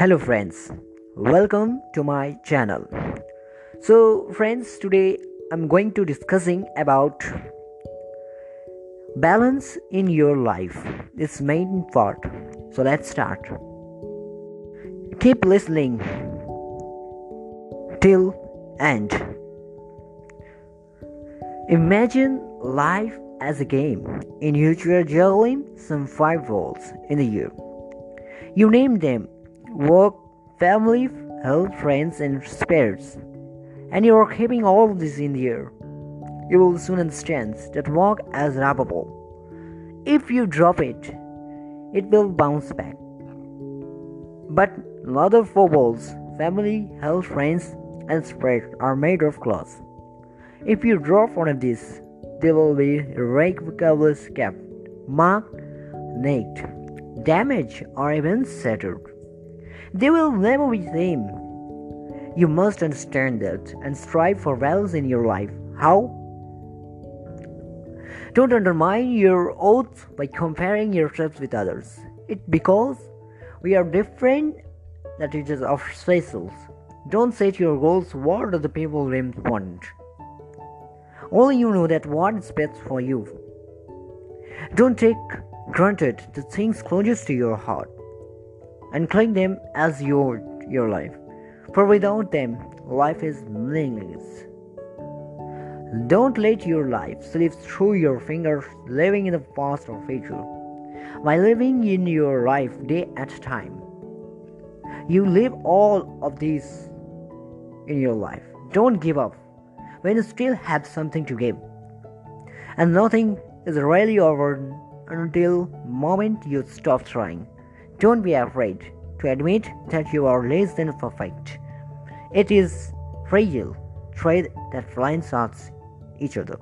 Hello, friends, welcome to my channel. So, friends, today I'm going to discussing about balance in your life. This main part. So, let's start. Keep listening till end. Imagine life as a game in which you are juggling some five balls in the year. You name them work, family, health, friends, and spirits, and you are keeping all of this in the air. You will soon understand that work is lovable. If you drop it, it will bounce back. But other four balls, family, health, friends, and spirit, are made of cloth. If you drop one of these, they will be irrevocably kept, marked, naked, damaged, or even shattered. They will never be the same. You must understand that and strive for values in your life. How? Don't undermine your oath by comparing yourselves with others. It's because we are different that it is our specials. Don't set your goals what other people want. Only you know that what is best for you. Don't take granted the things closest to your heart and claim them as your, your life. For without them, life is meaningless. Don't let your life slip through your fingers, living in the past or future. By living in your life day at a time, you live all of these in your life. Don't give up when you still have something to give. And nothing is really over until moment you stop trying. Don't be afraid to admit that you are less than perfect. It is fragile thread that blinds us each other.